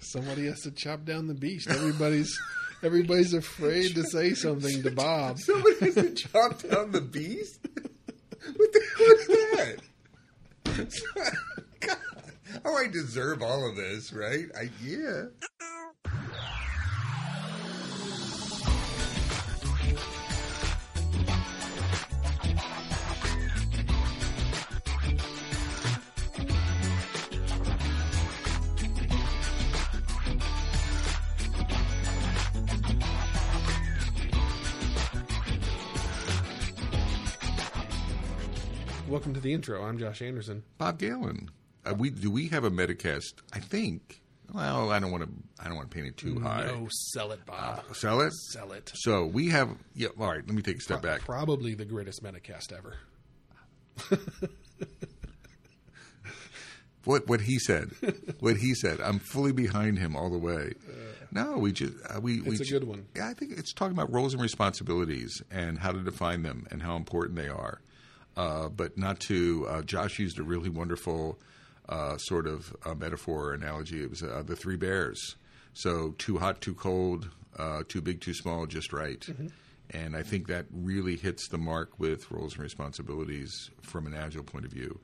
Somebody has to chop down the beast. Everybody's everybody's afraid to say something to Bob. Somebody has to chop down the beast? What the hell is that? God. Oh, I deserve all of this, right? I yeah. To the intro. I'm Josh Anderson. Bob Galen. Uh, we do we have a Metacast? I think. Well, I don't want to. I don't want to paint it too high. No, sell it, Bob. Sell it. sell it. So we have. Yeah. All right. Let me take a step back. Probably the greatest Metacast ever. What what he said. what he said. I'm fully behind him all the way. No, we just uh, we we It's a ju- good one. Yeah, I think it's talking about roles and responsibilities and how to define them and how important they are. Uh, but not to. Uh, Josh used a really wonderful uh, sort of uh, metaphor or analogy. It was uh, the three bears. So too hot, too cold, uh, too big, too small, just right. And I think that really hits the mark with roles and responsibilities from an agile point of view.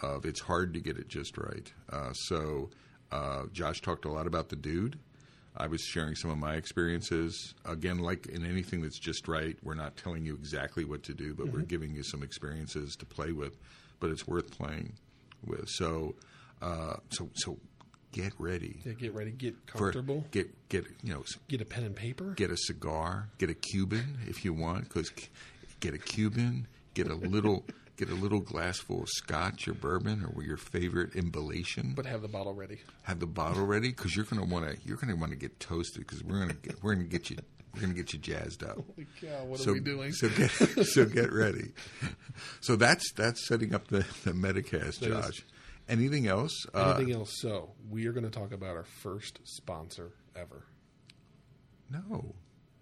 Of it's hard to get it just right. Uh, so uh, Josh talked a lot about the dude. I was sharing some of my experiences. Again, like in anything that's just right, we're not telling you exactly what to do, but we're giving you some experiences to play with. But it's worth playing with. So, uh, so, so get ready. Yeah, get ready. Get for- comfortable. Get get you know Get a pen and paper. get a cigar, get a Cuban if you want, because get a Cuban, get a little get a little glass full of scotch or bourbon or your favorite imbellation. but have the bottle ready. have the bottle ready because you're going to want to you're going to want to get toasted because we're going to get we're going to get you we're going to get you jazzed up. Holy cow, what so, are we doing? So get so get ready. So that's that's setting up the the That is- Josh. Anything else? Uh, Anything else? So we are going to talk about our first sponsor ever. no.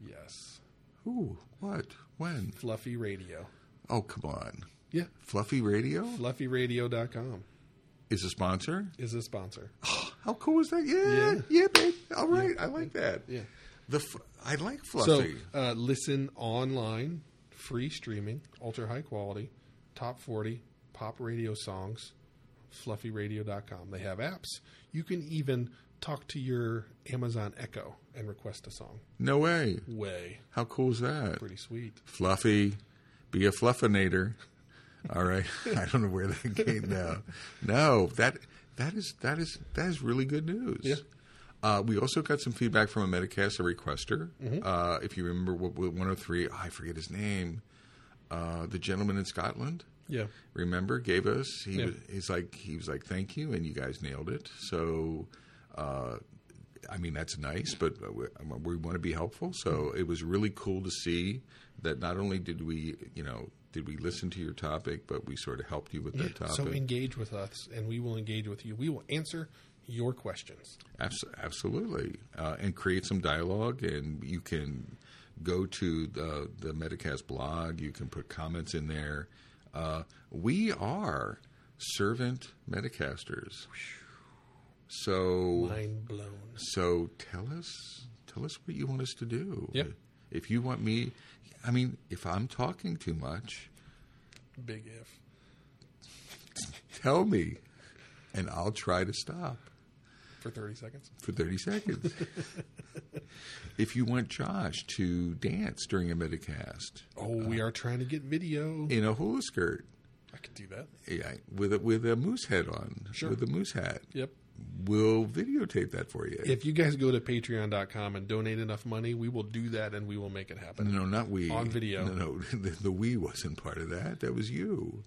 Yes, Who? What? When? Fluffy Radio. Oh, come on. Yeah, Fluffy Radio fluffyradio.com is a sponsor. is a sponsor. How cool is that? Yeah, yeah, Yeah. babe. All right, I like that. Yeah. The f- I like So Fluffy. uh, listen online, free streaming, ultra high quality, top 40 pop radio songs, fluffyradio.com. They have apps. You can even talk to your Amazon Echo and request a song. no way. Way. How cool is that? Pretty sweet. Fluffy, be a fluffinator. All right, I don't know where that came now. No, that that is that is that is really good news. Yeah. Uh, we also got some feedback from a Metacast, a requester. Mm-hmm. Uh, if you remember, what, what 103, I forget his name. Uh, the gentleman in Scotland. Yeah. remember gave us he Yeah. was he's like he was like thank you and you guys nailed it so uh I mean that's nice, but we, we want to be helpful. So it was really cool to see that not only did we, you know, did we listen to your topic, but we sort of helped you with that topic. So engage with us, and we will engage with you. We will answer your questions. Abs- absolutely, uh, and create some dialogue. And you can go to the the Metacast blog. You can put comments in there. Uh, we are servant Metacasters. So Mind blown. so tell us tell us what you want us to do. Yeah. If you want me, I mean, if I'm talking too much, Big if. tell me, and I'll try to stop. For 30 seconds. for 30 seconds. if you want Josh to dance during a Metacast Oh, we uh, are trying to get video. in a hula skirt I could do that. yeah, with a, with a moose head on, Sure. with a moose hat, Yep. We'll videotape that for you. If you guys go to patreon.com and donate enough money, we will do that and we will make it happen. no, not we. On video. No, no, the, the we wasn't part of that. That was you.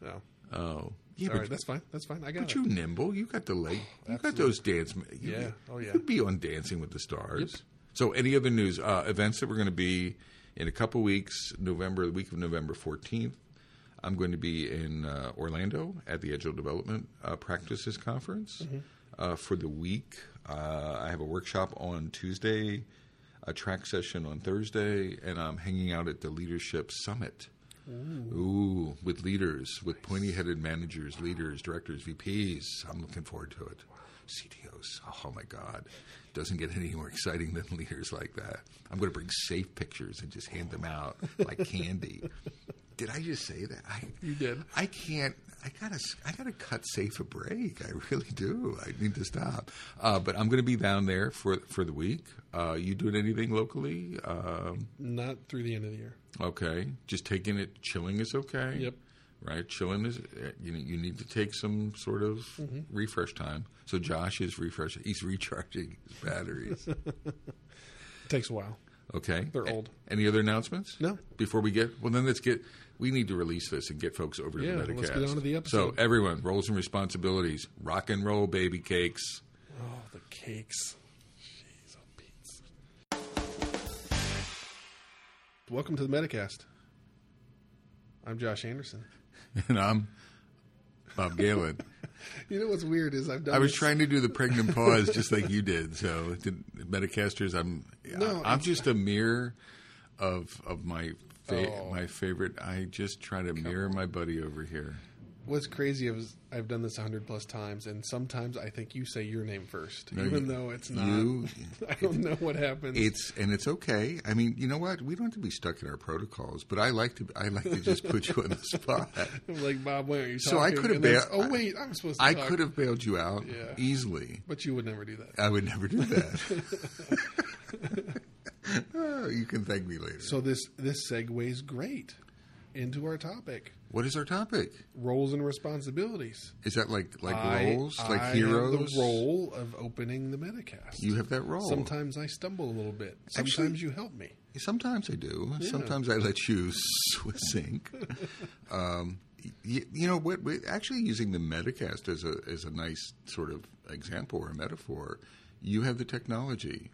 No. Oh. Yeah, All but, that's fine. That's fine. I got but it. you nimble. You got the leg. You got those dance. You, Yeah. Oh, yeah. You yeah. could be on Dancing with the Stars. Yep. So, any other news? Uh, events that we're going to be in a couple weeks, November, the week of November 14th. I'm going to be in uh, Orlando at the Agile Development uh, Practices Conference Mm-hmm. uh, for the week. Uh, I have a workshop on Tuesday, a track session on Thursday, and I'm hanging out at the Leadership Summit. Ooh, with leaders, with pointy headed managers, leaders, directors, VPs. I'm looking forward to it. CTOs. Oh my God, doesn't get any more exciting than leaders like that. I'm going to bring SAFe pictures and just hand them out like candy. Did I just say that? I, You did. I can't. I gotta. I gotta cut SAFe a break. I really do. I need to stop. Uh, but I'm going to be down there for for the week. Uh, you doing anything locally? Um, Not through the end of the year. okay, just taking it. Chilling is okay. Yep. Right. Chilling is. uh, You know, you need to take some sort of Mm-hmm. refresh time. So Josh is refreshing. He's recharging his batteries. It takes a while. Okay. They're A- old. Any other announcements? No. Before we get well, then let's get. We need to release this and get folks over Yeah, to the Metacast. let's get on to the episode. So everyone, roles and responsibilities. Rock and roll, baby cakes. Oh, the cakes. Jeez, oh, Pete's. Welcome to the Metacast. I'm Josh Anderson. And I'm Bob Galen. You know what's weird is I've done. I was this- trying to do the pregnant pause just like you did. So, Metacasters, I'm No, I'm just a mirror of of my fa- Oh. my favorite. I just try to mirror my buddy over here. What's crazy is I've done this a hundred plus times, and sometimes I think you say your name first, No, even you- though it's not. you- I don't know what happens. It's and it's okay. I mean, you know what? We don't have to be stuck in our protocols, but I like to I like to just put you on the spot. Like Bob, why aren't you So I could have And then it's, bailed- Oh wait, I'm supposed to. I could have bailed you out Yeah. easily. but you would never do that. I would never do that. Oh, you can thank me later. So this this segues great into our topic: what is our topic? roles and responsibilities. Is that like like I- roles, like I heroes? Have the role of opening the Metacast. You have that role. Sometimes I stumble a little bit. Actually- Sometimes you help me. Sometimes I do. Sometimes I let you sink. um, you, you know what? Actually, using the Metacast as a as a nice sort of example or metaphor, you have the technology.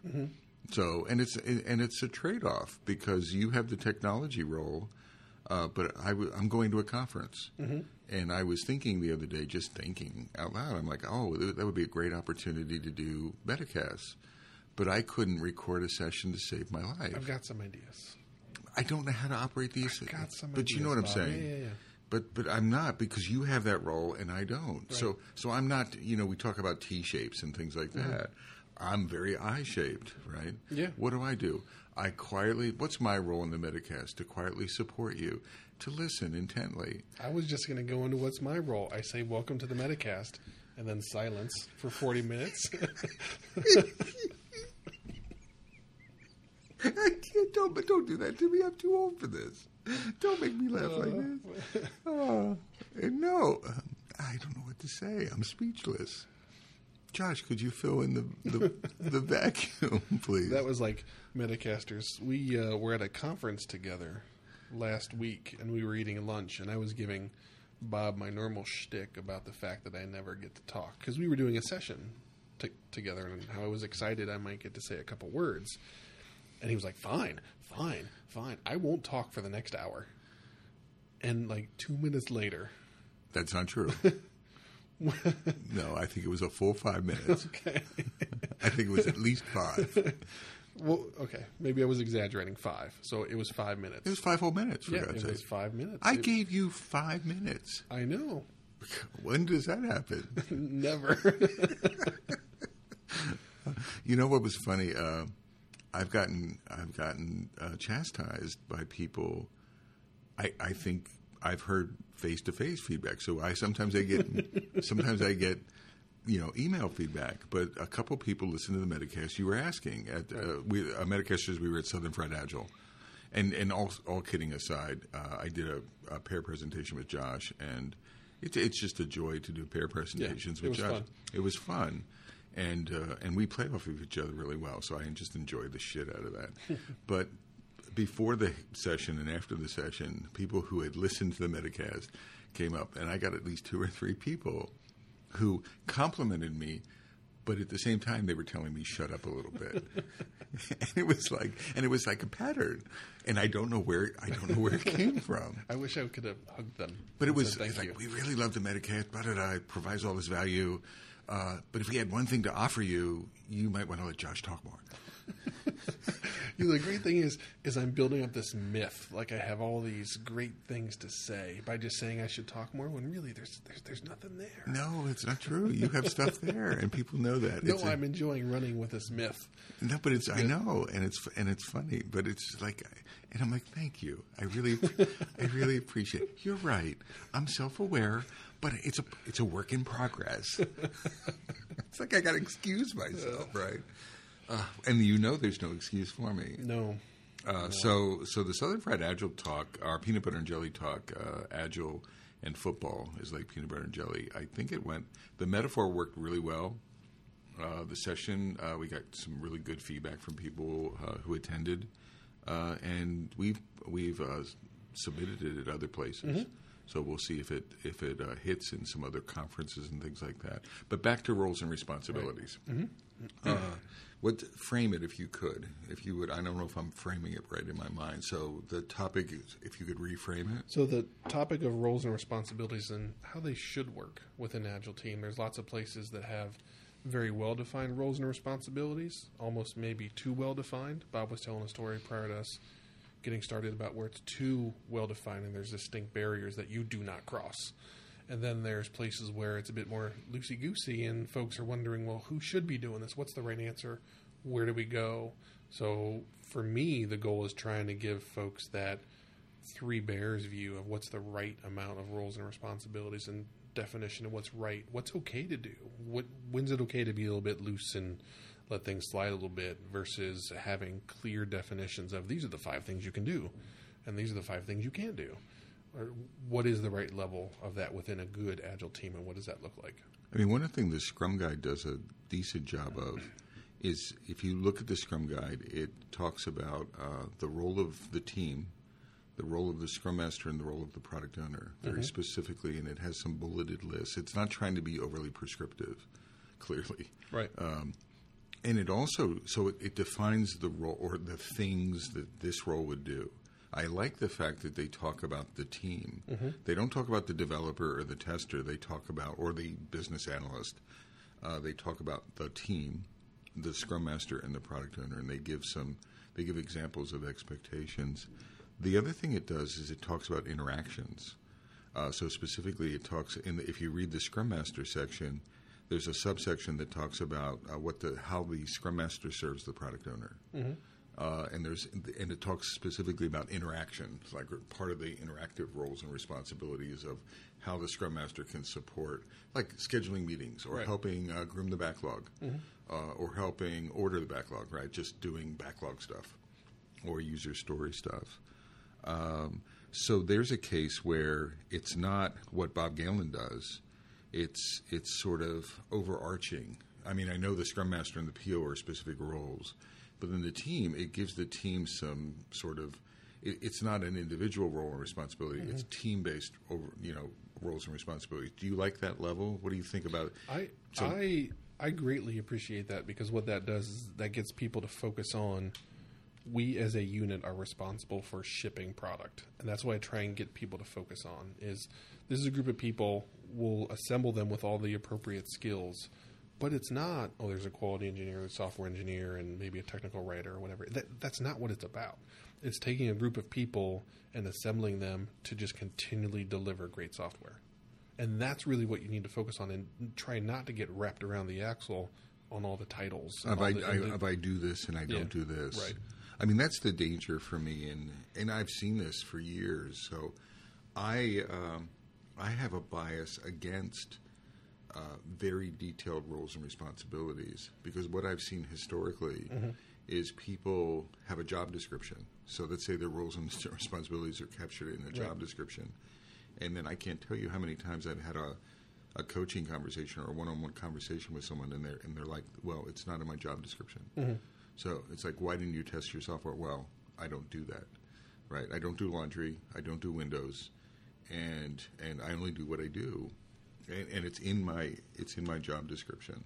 So, and it's and it's a trade off because you have the technology role, uh, but I w- I'm going to a conference, and I was thinking the other day, just thinking out loud, I'm like, oh, that would be a great opportunity to do Metacasts. But I couldn't record a session to save my life. I've got some ideas. I don't know how to operate these. got some but you know what I'm saying. Yeah, yeah, yeah. But but I'm not because you have that role and I don't. So so I'm not. You know, we talk about T shapes and things like that. I'm very eye shaped, right? Yeah. What do I do? I quietly. What's my role in the Metacast? To quietly support you, to listen intently. I was just going to go into what's my role. I say, "Welcome to the Metacast," and then silence for forty minutes. I can't. Don't but don't do that to me. I'm too old for this. Don't make me laugh like this. Oh, no, um, I don't know what to say. I'm speechless. Josh, could you fill in the the, the vacuum, please? that was like Metacasters. We uh, were at a conference together last week, and we were eating lunch, and I was giving Bob my normal shtick about the fact that I never get to talk because we were doing a session t- together, and how I was excited I might get to say a couple words. And he was like, "Fine, fine, fine. I won't talk for the next hour." And like two minutes later, That's not true. no, I think it was a full five minutes. okay, I think it was at least five. well, okay, maybe I was exaggerating. Five, so it was five minutes. It was five whole minutes, for yeah, God's it was five minutes. I It- gave you five minutes. I know. When does that happen? Never. You know what was funny? Uh, I've gotten I've gotten uh, chastised by people. I, I think I've heard face to face feedback. So I sometimes I get sometimes I get you know email feedback. But a couple people listen to the Metacast. You were asking at uh, we uh, Metacasters. We were at Southern Fried Agile. And and all all kidding aside, uh, I did a, a pair presentation with Josh, and it's it's just a joy to do pair presentations it with Josh. fun. It was fun, and uh, and we play off of each other really well. So I just enjoy the shit out of that. but before the session and after the session, people who had listened to the Metacast came up, and I got at least two or three people who complimented me. But at the same time, they were telling me shut up a little bit, and it was like, and it was like a pattern, and I don't know where I don't know where it came from. I wish I could have hugged them. But it was like we really love the. Blah, blah, blah, it provides all this value. Uh, but if we had one thing to offer you, you might want to let Josh talk more. You know, the great thing is, is I'm building up this myth. Like I have all these great things to say by just saying I should talk more. When really, there's there's, there's nothing there. No, it's not true. You have stuff there, and people know that. No, a- I'm enjoying running with this myth. No, but it's I know, and it's and it's funny, but it's like, and I'm like, thank you. I really, I really appreciate. It. You're right. I'm self aware, but it's a it's a work in progress. it's like I got to excuse myself, right? Uh, and you know, there's no excuse for me. No, Uh, so, so the Southern Fried Agile talk, our peanut butter and jelly talk, uh, Agile and football is like peanut butter and jelly. I think it went. The metaphor worked really well. Uh, the session, uh, we got some really good feedback from people uh, who attended, uh, and we've we've uh, submitted it at other places. So we'll see if it if it uh, hits in some other conferences and things like that. But back to roles and responsibilities. Uh, what frame it if you could, if you would. I don't know if I'm framing it right in my mind. So the topic is, if you could reframe it. So the topic of roles and responsibilities and how they should work with an agile team. There's lots of places that have very well defined roles and responsibilities, almost maybe too well defined. Bob was telling a story prior to us getting started about where it's too well defined and there's distinct barriers that you do not cross. And then there's places where it's a bit more loosey goosey and folks are wondering, well, who should be doing this? What's the right answer? Where do we go? So for me, the goal is trying to give folks that three bears view of what's the right amount of roles and responsibilities and definition of what's right, what's okay to do. What when's it okay to be a little bit loose and let things slide a little bit versus having clear definitions of these are the five things you can do and these are the five things you can't do. Or what is the right level of that within a good agile team and what does that look like? I mean, one of the things the Scrum Guide does a decent job of is if you look at the Scrum Guide, it talks about uh, the role of the team, the role of the Scrum Master, and the role of the product owner very specifically, and it has some bulleted lists. It's not trying to be overly prescriptive, clearly. Right. And it also so it, it defines the role or the things that this role would do. I like the fact that they talk about the team. They don't talk about the developer or the tester. They talk about or the business analyst. Uh, they talk about the team, the scrum master, and the product owner, and they give some. They give examples of expectations. The other thing it does is it talks about interactions. Uh, so specifically, it talks in the, if you read the Scrum Master section, there's a subsection that talks about uh, what the how the Scrum Master serves the product owner, uh, and there's and it talks specifically about interaction, It's like part of the interactive roles and responsibilities of how the Scrum Master can support, like scheduling meetings or Right. helping uh, groom the backlog, uh, or helping order the backlog, right? Just doing backlog stuff or user story stuff. Um, so there's a case where it's not what Bob Galen does. It's it's sort of overarching. I mean, I know the Scrum Master and the PO are specific roles, but then the team it gives the team some sort of. It, it's not an individual role and responsibility. Mm-hmm. It's team based over you know roles and responsibilities. Do you like that level? What do you think about it? I So- I I greatly appreciate that because what that does is that gets people to focus on we as a unit are responsible for shipping product. And that's what I try and get people to focus on is this is a group of people, we'll assemble them with all the appropriate skills. But it's not, oh, there's a quality engineer, a software engineer, and maybe a technical writer or whatever. That, that's not what it's about. It's taking a group of people and assembling them to just continually deliver great software. And that's really what you need to focus on and try not to get wrapped around the axle on all the titles. if I, the- I, the- if I do this and I don't do this, right. I mean that's the danger for me, and and I've seen this for years. So I um, I have a bias against uh, very detailed roles and responsibilities because what I've seen historically Mm-hmm. is people have a job description. So let's say their roles and responsibilities are captured in a job Right. description, and then I can't tell you how many times I've had a a coaching conversation or a one-on-one conversation with someone and they're and they're like, "Well, it's not in my job description." So it's like, "Why didn't you test your software?" Well, I don't do that, right? I don't do laundry. I don't do Windows, and and I only do what I do, and, and it's in my it's in my job description.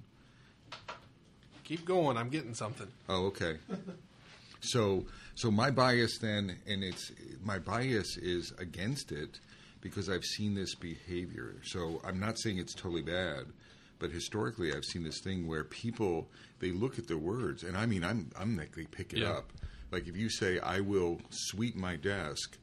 Keep going. I'm getting something. Oh, okay. So, so my bias then, and it's my bias is against it because I've seen this behavior. So I'm not saying it's totally bad, but historically I've seen this thing where people they look at the words, and I mean I'm I'm like they pick it Yeah. up, Like if you say, I will sweep my desk,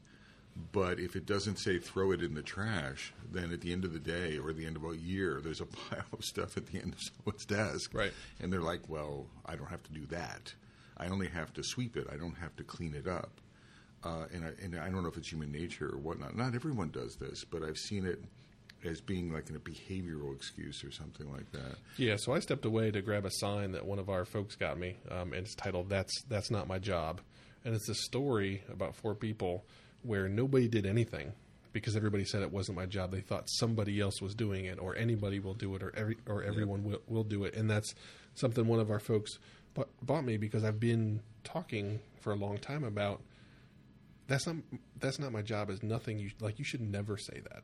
but if it doesn't say throw it in the trash, then at the end of the day or the end of a year, there's a pile of stuff at the end of someone's desk. Right. And they're like, well, I don't have to do that. I only have to sweep it. I don't have to clean it up. Uh, and, I, and I don't know if it's human nature or whatnot. Not everyone does this, but I've seen it as being like a behavioral excuse or something like that. Yeah, so I stepped away to grab a sign that one of our folks got me, um, and it's titled "That's That's Not My Job," and it's a story about four people where nobody did anything because everybody said it wasn't my job. They thought somebody else was doing it, or anybody will do it, or every or everyone will, will do it, and that's something one of our folks bought, bought me because I've been talking for a long time about that's not that's not my job. Is nothing you like. You should never say that.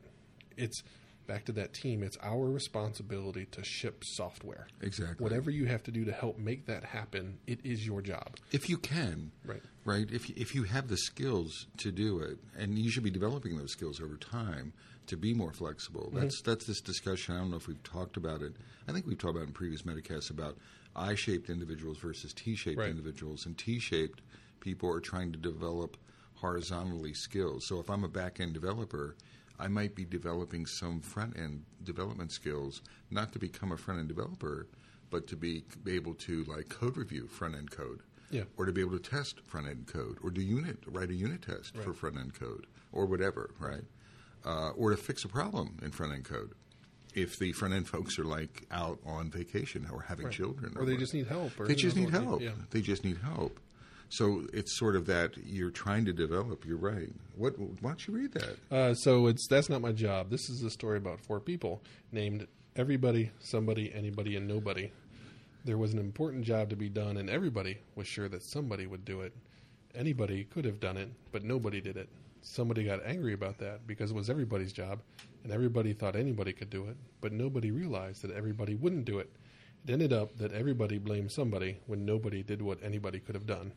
It's back to that team. It's our responsibility to ship software. Exactly. Whatever you have to do to help make that happen, it is your job. If you can, Right. right. If if you have the skills to do it, and you should be developing those skills over time to be more flexible. Mm-hmm. That's that's this discussion. I don't know if we've talked about it. I think we've talked about it in previous Metacasts about I-shaped individuals versus T-shaped Right. individuals, and T-shaped people are trying to develop horizontally skills. So if I'm a back-end developer. I might be developing some front end development skills, not to become a front end developer, but to be, be able to like code review front end code Yeah. or to be able to test front end code, or do unit write a unit test for front end code, or whatever, right? Uh, or to fix a problem in front end code. If the front end folks are like out on vacation or having children, Or they what- just need help. Or they just need what they- help. Yeah. They just need help. So it's sort of that you're trying to develop. You're right. What? Why don't you read that? Uh, so it's that's not my job. This is a story about four people named everybody, somebody, anybody, and nobody. There was an important job to be done, and everybody was sure that somebody would do it. Anybody could have done it, but nobody did it. Somebody got angry about that because it was everybody's job, and everybody thought anybody could do it, but nobody realized that everybody wouldn't do it. It ended up that everybody blamed somebody when nobody did what anybody could have done.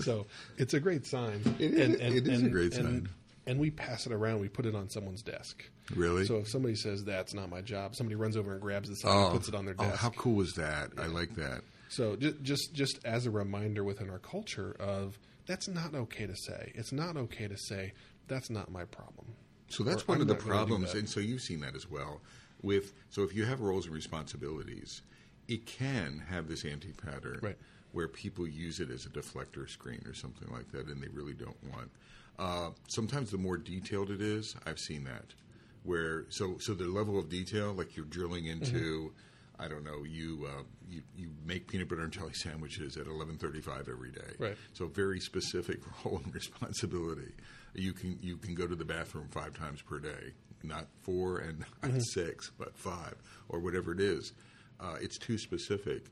So it's a great sign. It is- it is a great and- sign. And we pass it around. We put it on someone's desk. Really? So if somebody says that's not my job, somebody runs over and grabs the sign and oh. puts it on their oh, desk. how cool was that? I like that. So just, just just as a reminder within our culture of that's not okay to say. It's not okay to say that's not my problem. So that's Or, one "I'm of the not gonna do problems, and so you've seen that as well. With so if you have roles and responsibilities, it can have this anti pattern Right. Where people use it as a deflector screen or something like that, and they really don't want. Uh, sometimes the more detailed it is, I've seen that where so so the level of detail, like you're drilling into. I don't know. You, uh, you you make peanut butter and jelly sandwiches at eleven thirty five every day. Right. So very specific role and responsibility. You can you can go to the bathroom five times per day, not four and not six, but five or whatever it is. Uh, it's too specific,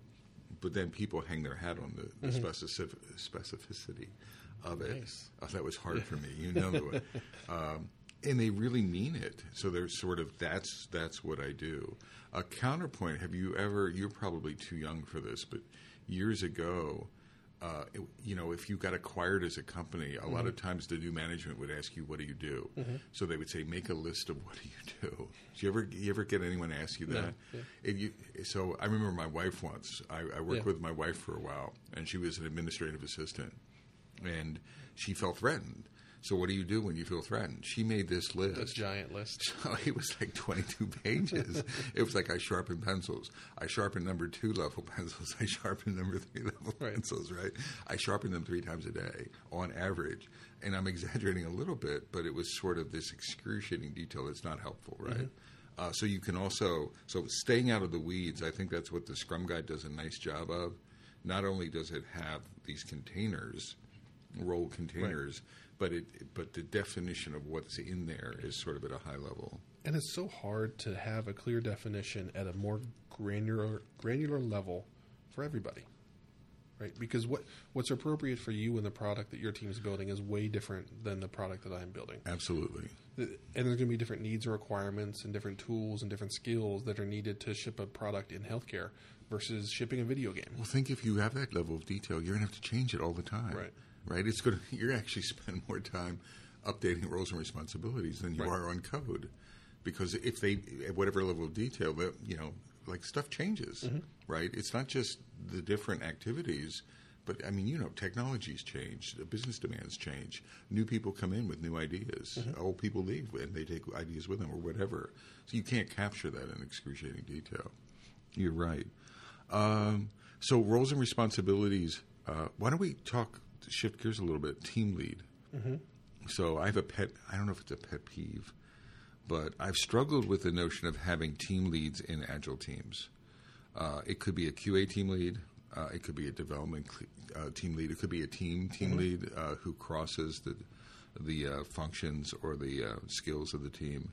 but then people hang their hat on the, the specific, specificity of it. Nice. Oh, that was hard for me. You know the. Um, and they really mean it. So they're sort of that's that's what I do. A counterpoint. Have you ever? You're probably too young for this, but years ago, uh, it, you know, if you got acquired as a company, a lot of times the new management would ask you, "What do you do?" So they would say, "Make a list of what do you do." Do you ever you ever get anyone ask you that? Yeah. And you, so I remember my wife once. I, I worked Yeah. with my wife for a while, and she was an administrative assistant, and she felt threatened. So what do you do when you feel threatened? She made this list. This giant list. So it was like 22 pages. it was like I sharpen pencils. I sharpen number two level pencils. I sharpen number three level Right. pencils, right? I sharpen them three times a day on average. And I'm exaggerating a little bit, but it was sort of this excruciating detail that's not helpful, right? Uh, so you can also, so staying out of the weeds, I think that's what the Scrum Guide does a nice job of. Not only does it have these containers, role containers, but it but the definition of what's in there is sort of at a high level. And it's so hard to have a clear definition at a more granular granular level for everybody. Right? Because what what's appropriate for you and the product that your team is building is way different than the product that I'm building. Absolutely. And there's going to be different needs and requirements and different tools and different skills that are needed to ship a product in healthcare versus shipping a video game. Well, think if you have that level of detail, you're going to have to change it all the time. Right. Right. It's going to. You're actually spend more time updating roles and responsibilities than you Right. are on code, because if they at whatever level of detail that you know, like stuff changes. Mm-hmm. Right. It's not just the different activities, But I mean, you know, technology's changed, the business demands change. New people come in with new ideas. Old people leave and they take ideas with them or whatever. So you can't capture that in excruciating detail. You're right. Um, so roles and responsibilities. Uh, why don't we talk? Shift gears a little bit. Team lead. So I have a pet. I don't know if it's a pet peeve, but I've struggled with the notion of having team leads in agile teams. Uh, it could be a QA team lead. Uh, it could be a development cl- uh, team lead. It could be a team team lead uh, who crosses the the uh, functions or the uh, skills of the team.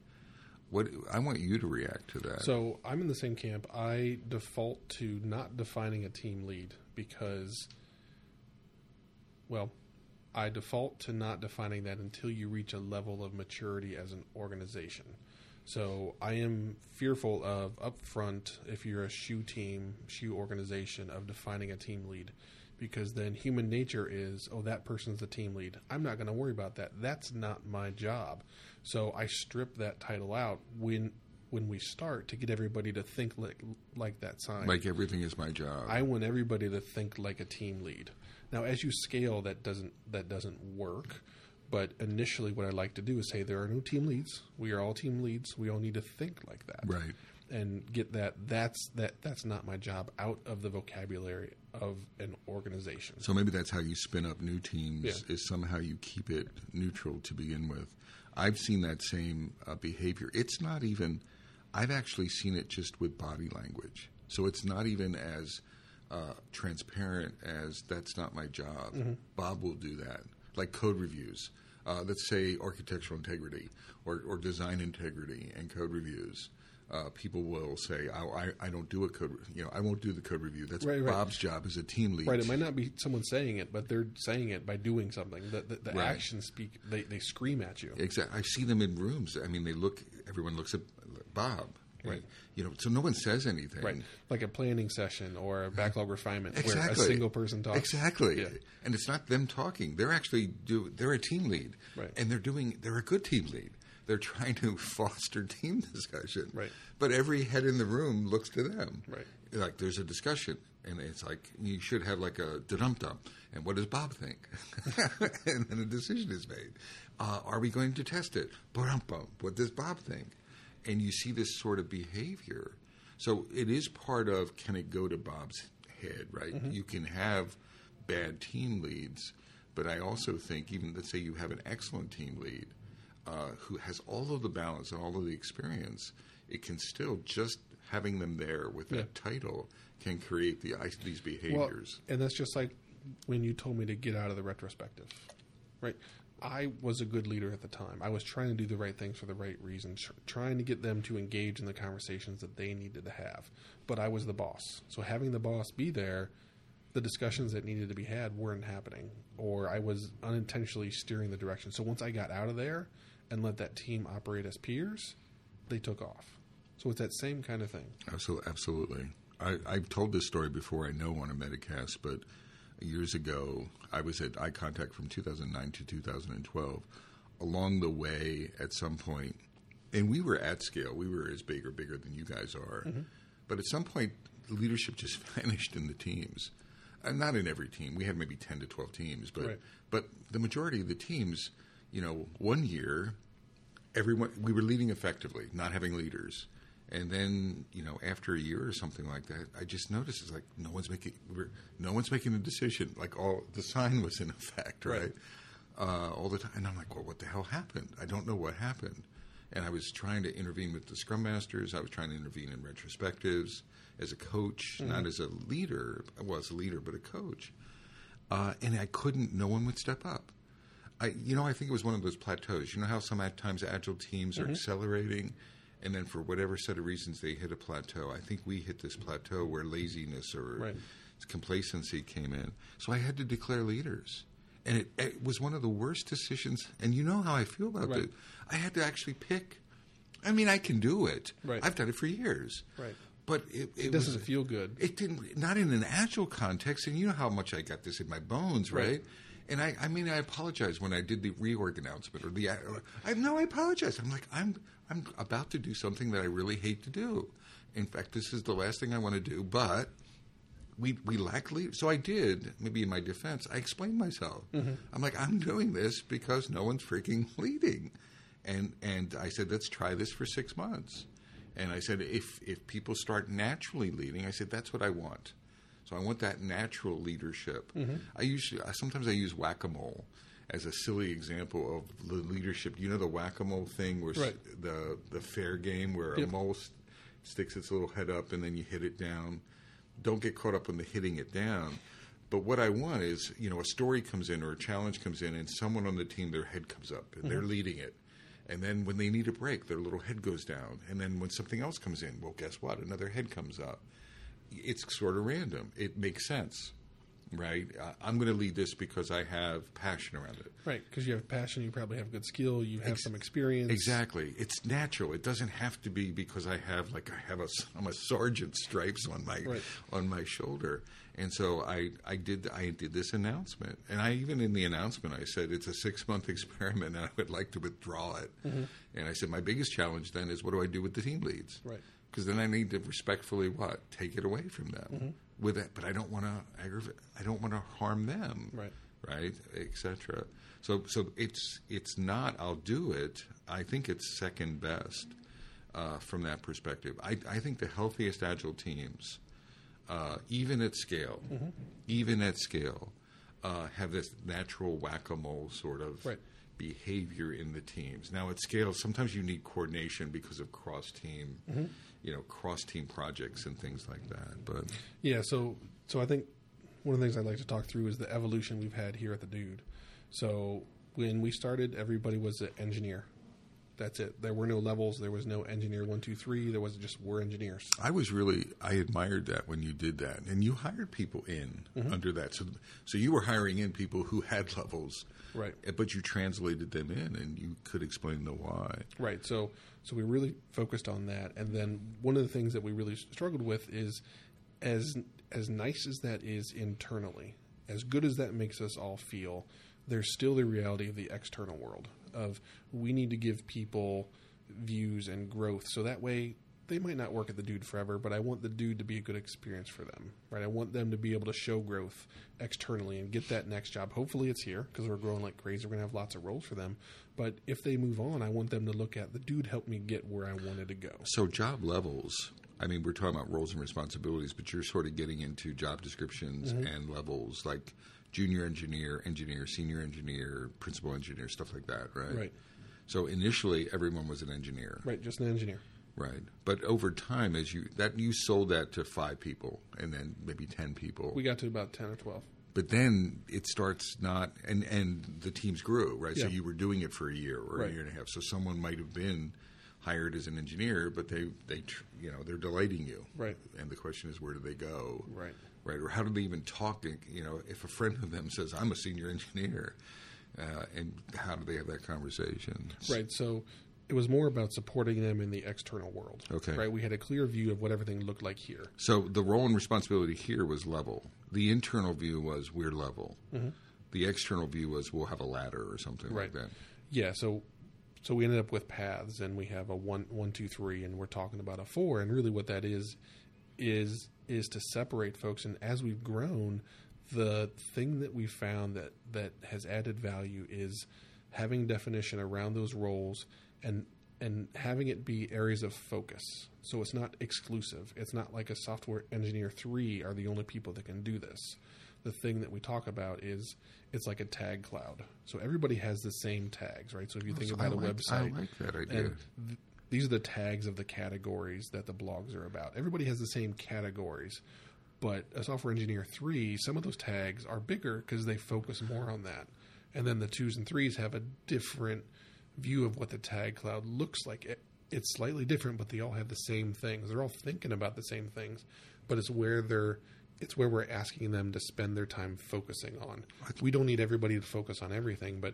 What I want you to react to that. So I'm in the same camp. I default to not defining a team lead because, well, I default to not defining that until you reach a level of maturity as an organization. So I am fearful of upfront if you're a shoe team, shoe organization, of defining a team lead. Because then human nature is, oh, that person's the team lead. I'm not going to worry about that. That's not my job. So I strip that title out when when we start to get everybody to think like like that sign. like everything is my job. I want everybody to think like a team lead. Now, as you scale, that doesn't that doesn't work. But initially, what I like to do is say there are no team leads. We are all team leads. We all need to think like that, Right. And get that that's that that's not my job out of the vocabulary of an organization. So maybe that's how you spin up new teams Yeah. is somehow you keep it neutral to begin with. I've seen that same uh, behavior. It's not even. I've actually seen it just with body language. So it's not even as uh, transparent as that's not my job. Bob will do that, like code reviews. Uh, let's say architectural integrity or, or design integrity and code reviews. Uh, people will say, I, I, I don't do a code, re- you know, I won't do the code review. That's Right, right. Bob's job as a team lead. Right, it might not be someone saying it, but they're saying it by doing something. The, the, the Right. actions speak; they, they scream at you. Exactly. I see them in rooms. I mean, they look. Everyone looks at Bob. Right. You know, so no one says anything. Right, like a planning session or a backlog refinement, where Exactly. a single person talks. Exactly. Yeah. And it's not them talking. They're actually do. They're a team lead. Right. And they're doing. They're a good team lead. They're trying to foster team discussion. Right. But every head in the room looks to them. Right. Like there's a discussion, and it's like you should have like a dum dum. And what does Bob think? and then a decision is made. Uh, are we going to test it? What does Bob think? And you see this sort of behavior. So it is part of can it go to Bob's head, right? You can have bad team leads, but I also think even let's say you have an excellent team lead uh, who has all of the balance and all of the experience, it can still just having them there with that title can create the these Well, behaviors. and that's just like when you told me to get out of the retrospective, right? I was a good leader at the time. I was trying to do the right things for the right reasons, tr- trying to get them to engage in the conversations that they needed to have. But I was the boss. So having the boss be there, the discussions that needed to be had weren't happening, or I was unintentionally steering the direction. So once I got out of there and let that team operate as peers, they took off. So it's that same kind of thing. Absolutely. absolutely. I, I've told this story before, I know, on a Metacast, but years ago, I was at iContact from 2009 to 2012. Along the way, at some point, and we were at scale, we were as big or bigger than you guys are, mm-hmm. but at some point, the leadership just vanished in the teams. And not in every team. We had maybe 10 to 12 teams, but, Right. but the majority of the teams, you know, one year, everyone we were leading effectively, not having leaders. And then, you know, after a year or something like that, I just noticed it's like no one's making we're, no one's making a decision. Like all the sign was in effect, right? Right. Uh, all the time, and I'm like, well, what the hell happened? I don't know what happened. And I was trying to intervene with the scrum masters. I was trying to intervene in retrospectives as a coach, not as a leader. I was a leader, but a coach. Uh, and I couldn't. No one would step up. I, you know, I think it was one of those plateaus. You know how sometimes agile teams are accelerating, and then for whatever set of reasons they hit a plateau. I think we hit this plateau where laziness or Right. complacency came in. So I had to declare leaders, and it, it was one of the worst decisions. And you know how I feel about Right. it. I had to actually pick. I mean, I can do it. Right. I've done it for years. Right. But it, it, It doesn't feel good. it didn't not in an agile context and you know how much i got this in my bones right, Right. and I, I mean i apologize when i did the reorg announcement or the i no i apologize i'm like i'm i'm about to do something that i really hate to do in fact this is the last thing i want to do but we we lack lead. So I did. Maybe in my defense, I explained myself. Mm-hmm. I'm like, I'm doing this because no one's freaking leading, and and I said, let's try this for six months. And I said, if if people start naturally leading, I said that's what I want. So I want that natural leadership. Mm-hmm. I usually I, sometimes I use whack a mole as a silly example of the leadership. You know the whack a mole thing, where s- the the fair game where Yep. a mole s- sticks its little head up and then you hit it down. Don't get caught up in the hitting it down. But what I want is, you know, a story comes in or a challenge comes in, and someone on the team, their head comes up and they're mm-hmm. leading it. And then when they need a break, their little head goes down. And then when something else comes in, well, guess what? Another head comes up. It's sort of random. It makes sense, right? I'm going to lead this because I have passion around it. Right, because you have passion, you probably have good skill, you have some experience. Exactly. It's natural. It doesn't have to be because I have like I have a I'm a sergeant stripes on my Right. on my shoulder. And so I, I did I did this announcement, and I even in the announcement I said it's a six month experiment, and I would like to withdraw it. And I said my biggest challenge then is what do I do with the team leads? Right. Because then I need to respectfully what take it away from them Mm-hmm. With it, but I don't want to aggravate. I don't want to harm them Right. right, etc. So, so it's it's not. I'll do it. I think it's second best uh, from that perspective. I, I think the healthiest agile teams, uh, even at scale, Mm-hmm. even at scale, uh, have this natural whack a mole sort of Right. Behavior in the teams. Now, at scale, sometimes you need coordination because of cross team, Mm-hmm. you know, cross team projects and things like that. But Yeah, so so I think one of the things I'd like to talk through is the evolution we've had here at the Dude. So when we started, everybody was an engineer. That's it. There were no levels. There was no engineer one, two, three. There was just we're engineers. I was really I admired that when you did that, and you hired people in under that. So, so you were hiring in people who had levels, Right. eh, But you translated them in, and you could explain the why. Right. So so we really focused on that, and then one of the things that we really struggled with is as as nice as that is internally, as good as that makes us all feel, there's still the reality of the external world of we need to give people views and growth. So that way they might not work at the dude forever but i want the dude to be a good experience for them right? I want them to be able to show growth externally and get that next job. Hopefully it's here because we're growing like crazy. We're going to have lots of roles for them. But if they move on i want them to look at the dude helped me get where i wanted to go. So job levels. I mean, we're talking about roles and responsibilities, but you're sort of getting into job descriptions mm-hmm. and levels. Like junior engineer, engineer, senior engineer, principal engineer, stuff like that, right? Right. So initially, everyone was an engineer. right just an engineer Right. But over time, as you that you sold that to five people, and then maybe ten people. we got to about 10 or 12 but then it starts not, and and the teams grew, right? So you were doing it for a year or Right. a year and a half. So someone might have been hired as an engineer, but they they you know they're delighting you, Right. And the question is, where do they go, Right. Right. Or how do they even talk? You know, if a friend of them says, "I'm a senior engineer," uh, and how do they have that conversation? Right. So it was more about supporting them in the external world. Okay. Right. We had a clear view of what everything looked like here. So the role and responsibility here was level. The internal view was we're level. The external view was we'll have a ladder or something like Mm-hmm. Right. that. Yeah. So so we ended up with paths, and we have a one, one, two, three, and we're talking about a four. And really, what that is is is to separate folks. And as we've grown, the thing that we found that that has added value is having definition around those roles and and having it be areas of focus. So it's not exclusive. It's not like a software engineer three are the only people that can do this. The thing that we talk about is it's like a tag cloud. So everybody has the same tags, right? So if you think So about I a like- website, I like that idea. These are the tags of the categories that the blogs are about. Everybody has the same categories, but a software engineer three, some of those tags are bigger because they focus more on that, and then the twos and threes have a different view of what the tag cloud looks like. It, it's slightly different, but they all have the same things. They're all thinking about the same things, but it's where they're it's where we're asking them to spend their time focusing on. We don't need everybody to focus on everything, but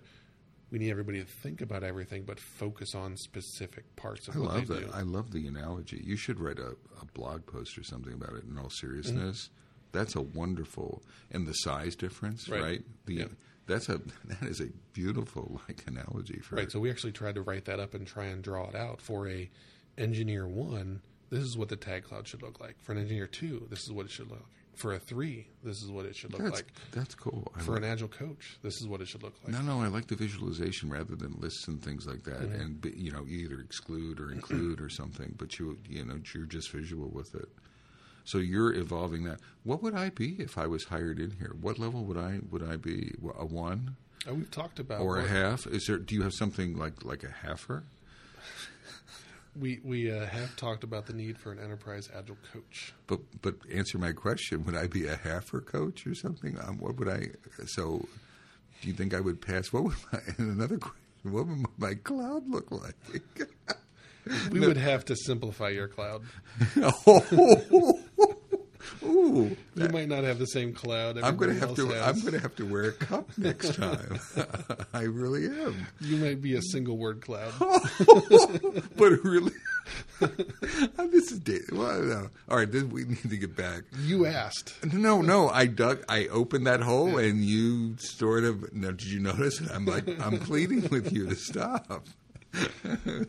we need everybody to think about everything, but focus on specific parts of I what love they that. do. I love the analogy. You should write a, a blog post or something about it. In all seriousness, Mm-hmm. that's a wonderful and the size difference, Right. right? The Yeah. that's a that is a beautiful like analogy for Right. So we actually tried to write that up and try and draw it out for a engineer one. This is what the tag cloud should look like. For an engineer two, this is what it should look like. For a three, this is what it should look That's like. that's cool. I For like- an agile coach, this is what it should look like. No, no, I like the visualization rather than lists and things like that. Mm-hmm. And you know, either exclude or include or something, but you you know you're just visual with it. So you're evolving that. What would I be if I was hired in here? What level would I would I be? A one And we've talked about or a half? Is there? Do you have something like like a halfer? We we uh, have talked about the need for an enterprise agile coach. But but answer my question. Would I be a halfer coach or something? Um, what would I? So, do you think I would pass? What would my? And another question. What would my cloud look like? We would have to simplify your cloud. oh, ooh, You might not have the same cloud. I'm going to have to. has. I'm going to have to wear a cup next time. I really am. You might be a single word cloud. But really, this is da- well, no. all right. then we need to get back. You asked. No, no. I dug. I opened that hole, and you sort of. Now, did you notice? I'm like, I'm pleading with you to stop.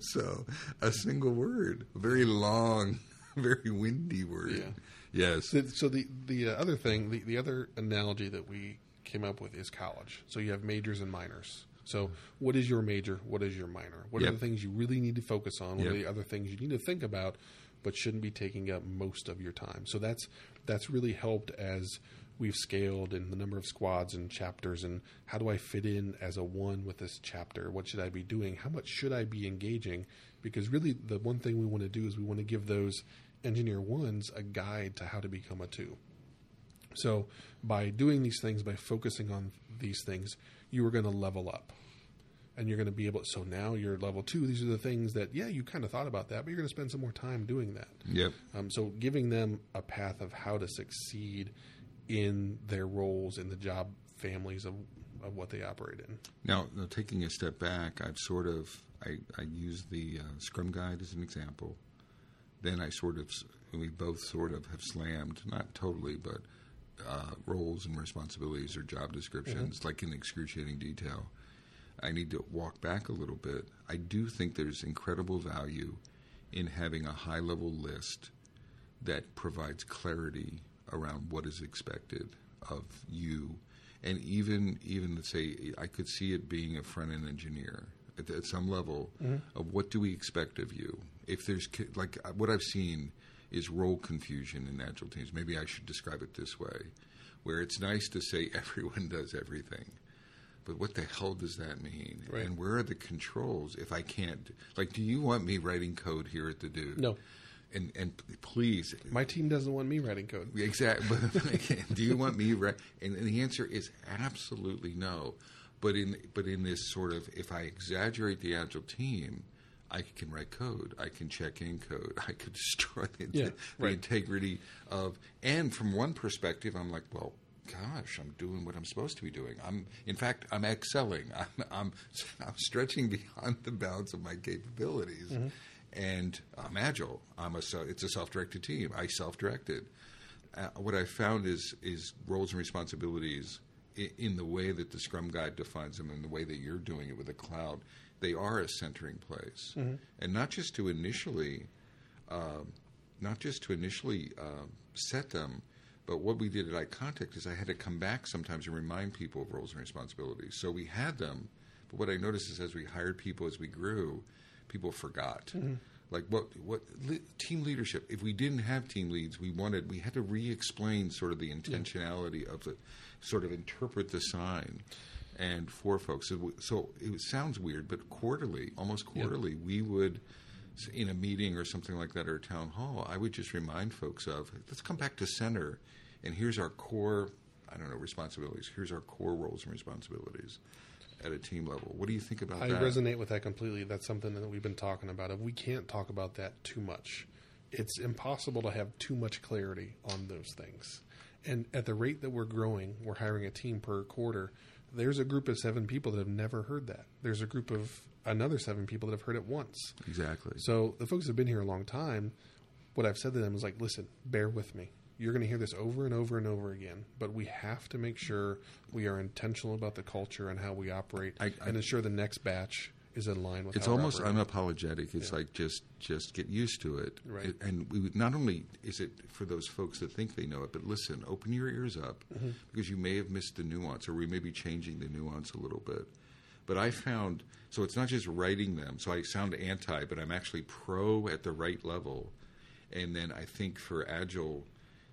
so, a single word, very long, very windy word. Yeah. Yes. So, so the the uh, other thing, the, the other analogy that we came up with is college. So you have majors and minors. So what is your major? What is your minor? What are the things you really need to focus on? What are the other things you need to think about, but shouldn't be taking up most of your time? So that's that's really helped as we've scaled in the number of squads and chapters and how do I fit in as a one with this chapter? What should I be doing? How much should I be engaging? Because really the one thing we want to do is we want to give those engineer ones a guide to how to become a two. So by doing these things, by focusing on these things, you are going to level up. And you're going to be able so now you're level two. These are the things that, yeah, you kind of thought about that, but you're going to spend some more time doing that. Yep. Um, so giving them a path of how to succeed in their roles in the job families of, of what they operate in. Now, now, taking a step back, I've sort of I, I use the uh, Scrum Guide as an example. Then I sort of we both sort of have slammed, not totally, but uh, roles and responsibilities or job descriptions, like in excruciating detail. I need to walk back a little bit. I do think there's incredible value in having a high level list that provides clarity around what is expected of you, and even even say I could see it being a front end engineer at, at some level of what do we expect of you. If there's like uh, what I've seen is role confusion in agile teams. Maybe I should describe it this way, where it's nice to say everyone does everything. But what the hell does that mean? Right. And where are the controls if I can't? Like, do you want me writing code here at the Dude? No. And and please, My team doesn't want me writing code. Exactly. But do you want me right? And, and the answer is absolutely no. But in but in this sort of, if I exaggerate the agile team, I can write code. I can check in code. I could destroy the, Yeah, the right. integrity of. And from one perspective, I'm like, well, gosh, I'm doing what I'm supposed to be doing. I'm, in fact, I'm excelling. I'm, I'm, I'm stretching beyond the bounds of my capabilities. Mm-hmm. And I'm agile. I'm a. It's a self-directed team. I self-directed uh, what I found is is roles and responsibilities i- in the way that the Scrum Guide defines them, and the way that you're doing it with the cloud. They are a centering place, and not just to initially, um, not just to initially um, set them, but what we did at iContact is I had to come back sometimes and remind people of roles and responsibilities. So we had them, but what I noticed is as we hired people, as we grew, people forgot. Like what what le- team leadership? If we didn't have team leads, we wanted we had to re-explain sort of the intentionality of it, sort of interpret the sign, and for folks. So, so it sounds weird, but quarterly, almost quarterly, we would in a meeting or something like that or a town hall, I would just remind folks of let's come back to center, and here's our core. I don't know responsibilities. Here's our core roles and responsibilities at a team level. What do you think about I that? I resonate with that completely. That's something that we've been talking about. If we can't talk about that too much, it's impossible to have too much clarity on those things. And at the rate that we're growing, we're hiring a team per quarter. There's a group of seven people that have never heard that. There's a group of another seven people that have heard it once. Exactly. So the folks that have been here a long time, what I've said to them is like, listen, bear with me. You're going to hear this over and over and over again, but we have to make sure we are intentional about the culture and how we operate, I- I- and ensure the next batch is in line with. It's almost operating. unapologetic. It's like just just get used to it. Right. It- and we not only is it for those folks that think they know it, but listen, open your ears up Mm-hmm. because you may have missed the nuance, or we may be changing the nuance a little bit. But I found so it's not just writing them. So I sound anti, but I'm actually pro at the right level. And then I think for agile,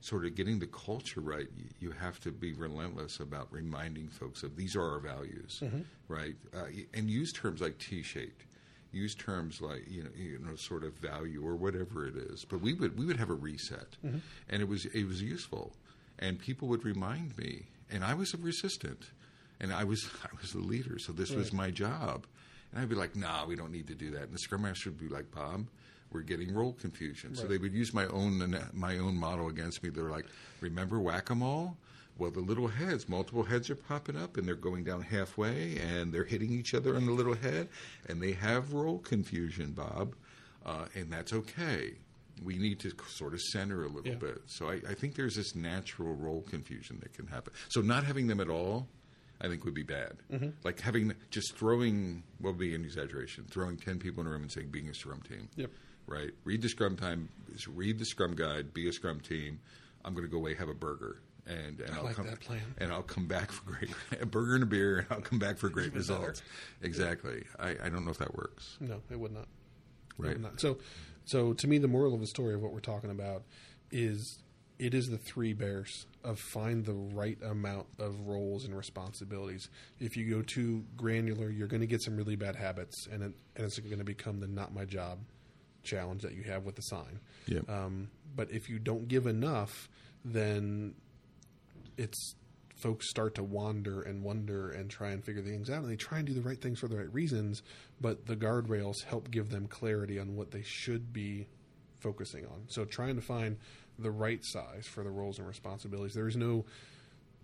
sort of getting the culture right, you, you have to be relentless about reminding folks of these are our values, right? Uh, and use terms like T-shaped. Use terms like you know, you know, sort of value or whatever it is. But we would we would have a reset, and it was it was useful, and people would remind me, and I was a resistant, and I was I was the leader, so this was my job, and I'd be like, Nah, we don't need to do that, and the scrum master would be like, Bob, we're getting role confusion, so they would use my own my own model against me. They're like, remember whack a mole? Well, the little heads, multiple heads are popping up, and they're going down halfway, and they're hitting each other on the little head, and they have role confusion, Bob, uh, and that's okay. We need to sort of center a little Yeah. bit. So I, I think there's this natural role confusion that can happen. So not having them at all, I think would be bad. Mm-hmm. Like having just throwing, well, would be an exaggeration, throwing ten people in a room and saying being a scrum team Yep. Right? Read the Scrum time. Read the Scrum guide. Be a Scrum team. I'm going to go away have a burger, and and I will like come that plan. and I'll come back for great a burger and a beer, and I'll come back for great results. Exactly. I, I don't know if that works. No, it would not. Right. would not. So, so to me, the moral of the story of what we're talking about is it is the three bears of find the right amount of roles and responsibilities. If you go too granular, you're going to get some really bad habits, and it, and it's going to become the not my job challenge that you have with the sign. Yep. Um, but if you don't give enough, then it's folks start to wander and wonder and try and figure things out and they try and do the right things for the right reasons but the guardrails help give them clarity on what they should be focusing on so trying to find the right size for the roles and responsibilities there is no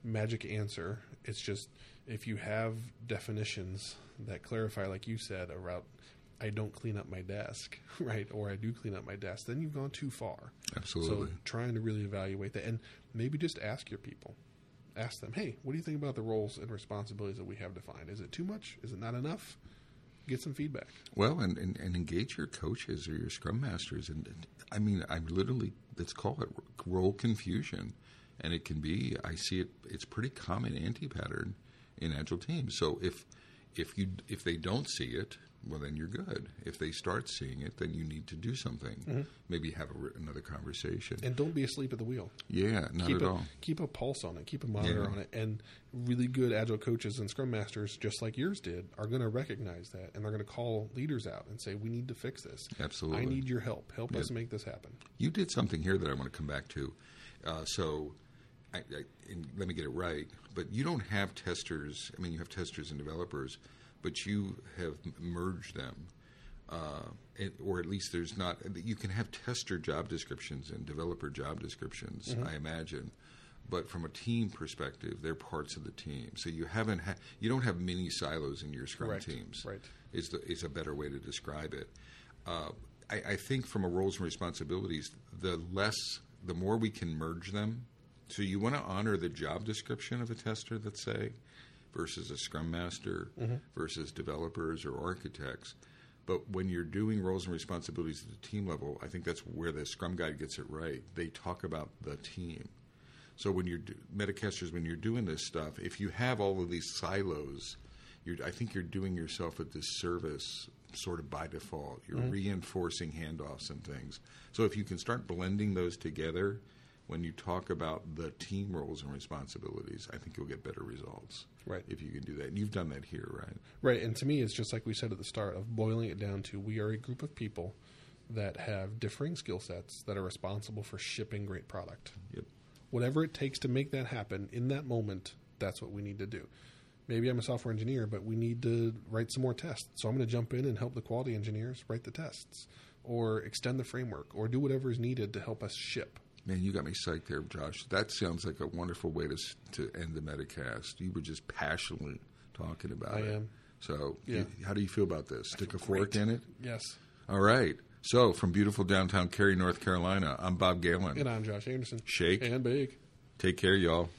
magic answer it's just if you have definitions that clarify like you said about I don't clean up my desk, right? Or I do clean up my desk, then you've gone too far. Absolutely. So trying to really evaluate that and maybe just ask your people. Ask them, hey, what do you think about the roles and responsibilities that we have defined? Is it too much? Is it not enough? Get some feedback. Well, and, and, and engage your coaches or your scrum masters. And and, I mean, I'm literally, let's call it role confusion. And it can be, I see it, it's pretty common anti pattern in agile teams. So if, if, you, if they don't see it, well, then you're good. If they start seeing it, then you need to do something. Maybe have a, another conversation. And don't be asleep at the wheel. yeah, not keep at a, all. keep a pulse on it, keep a monitor Yeah. on it, and really good agile coaches and scrum masters, just like yours did, are going to recognize that and they're going to call leaders out and say, "We need to fix this. Absolutely. I need your help. Help us make this happen." You did something here that I want to come back to. Uh, so, I, I, and let me get it right. But you don't have testers. I mean, you have testers and developers, but you have merged them, uh, it, or at least there's not. You can have tester job descriptions and developer job descriptions. I imagine. But from a team perspective, they're parts of the team. So you haven't ha- you don't have many silos in your Scrum Correct. teams. Right. Is the is a better way to describe it. Uh, I, I think from a roles and responsibilities, the less, the more we can merge them. So you want to honor the job description of a tester, let's say, versus a scrum master, mm-hmm. versus developers or architects. But when you're doing roles and responsibilities at the team level, I think that's where the Scrum Guide gets it right. They talk about the team. So when you're do- Metacasters, when you're doing this stuff, if you have all of these silos, you're, I think you're doing yourself a disservice, sort of by default. You're mm-hmm. reinforcing handoffs and things. So if you can start blending those together, when you talk about the team roles and responsibilities, I think you'll get better results. Right. If you can do that, and you've done that here, right? Right, and to me, it's just like we said at the start of boiling it down to we are a group of people that have differing skill sets that are responsible for shipping great product. Yep. Whatever it takes to make that happen in that moment, that's what we need to do. Maybe I'm a software engineer, but we need to write some more tests. So I'm going to jump in and help the quality engineers write the tests or extend the framework or do whatever is needed to help us ship. Man, you got me psyched there, Josh. That sounds like a wonderful way to to end the Metacast. You were just passionately talking about I it. I am. So, Yeah. y- how do you feel about this? Stick a fork Great. in it. Yes. All right. So, from beautiful downtown Cary, North Carolina, I'm Bob Galen. And I'm Josh Anderson. Shake. And big. Take care, y'all.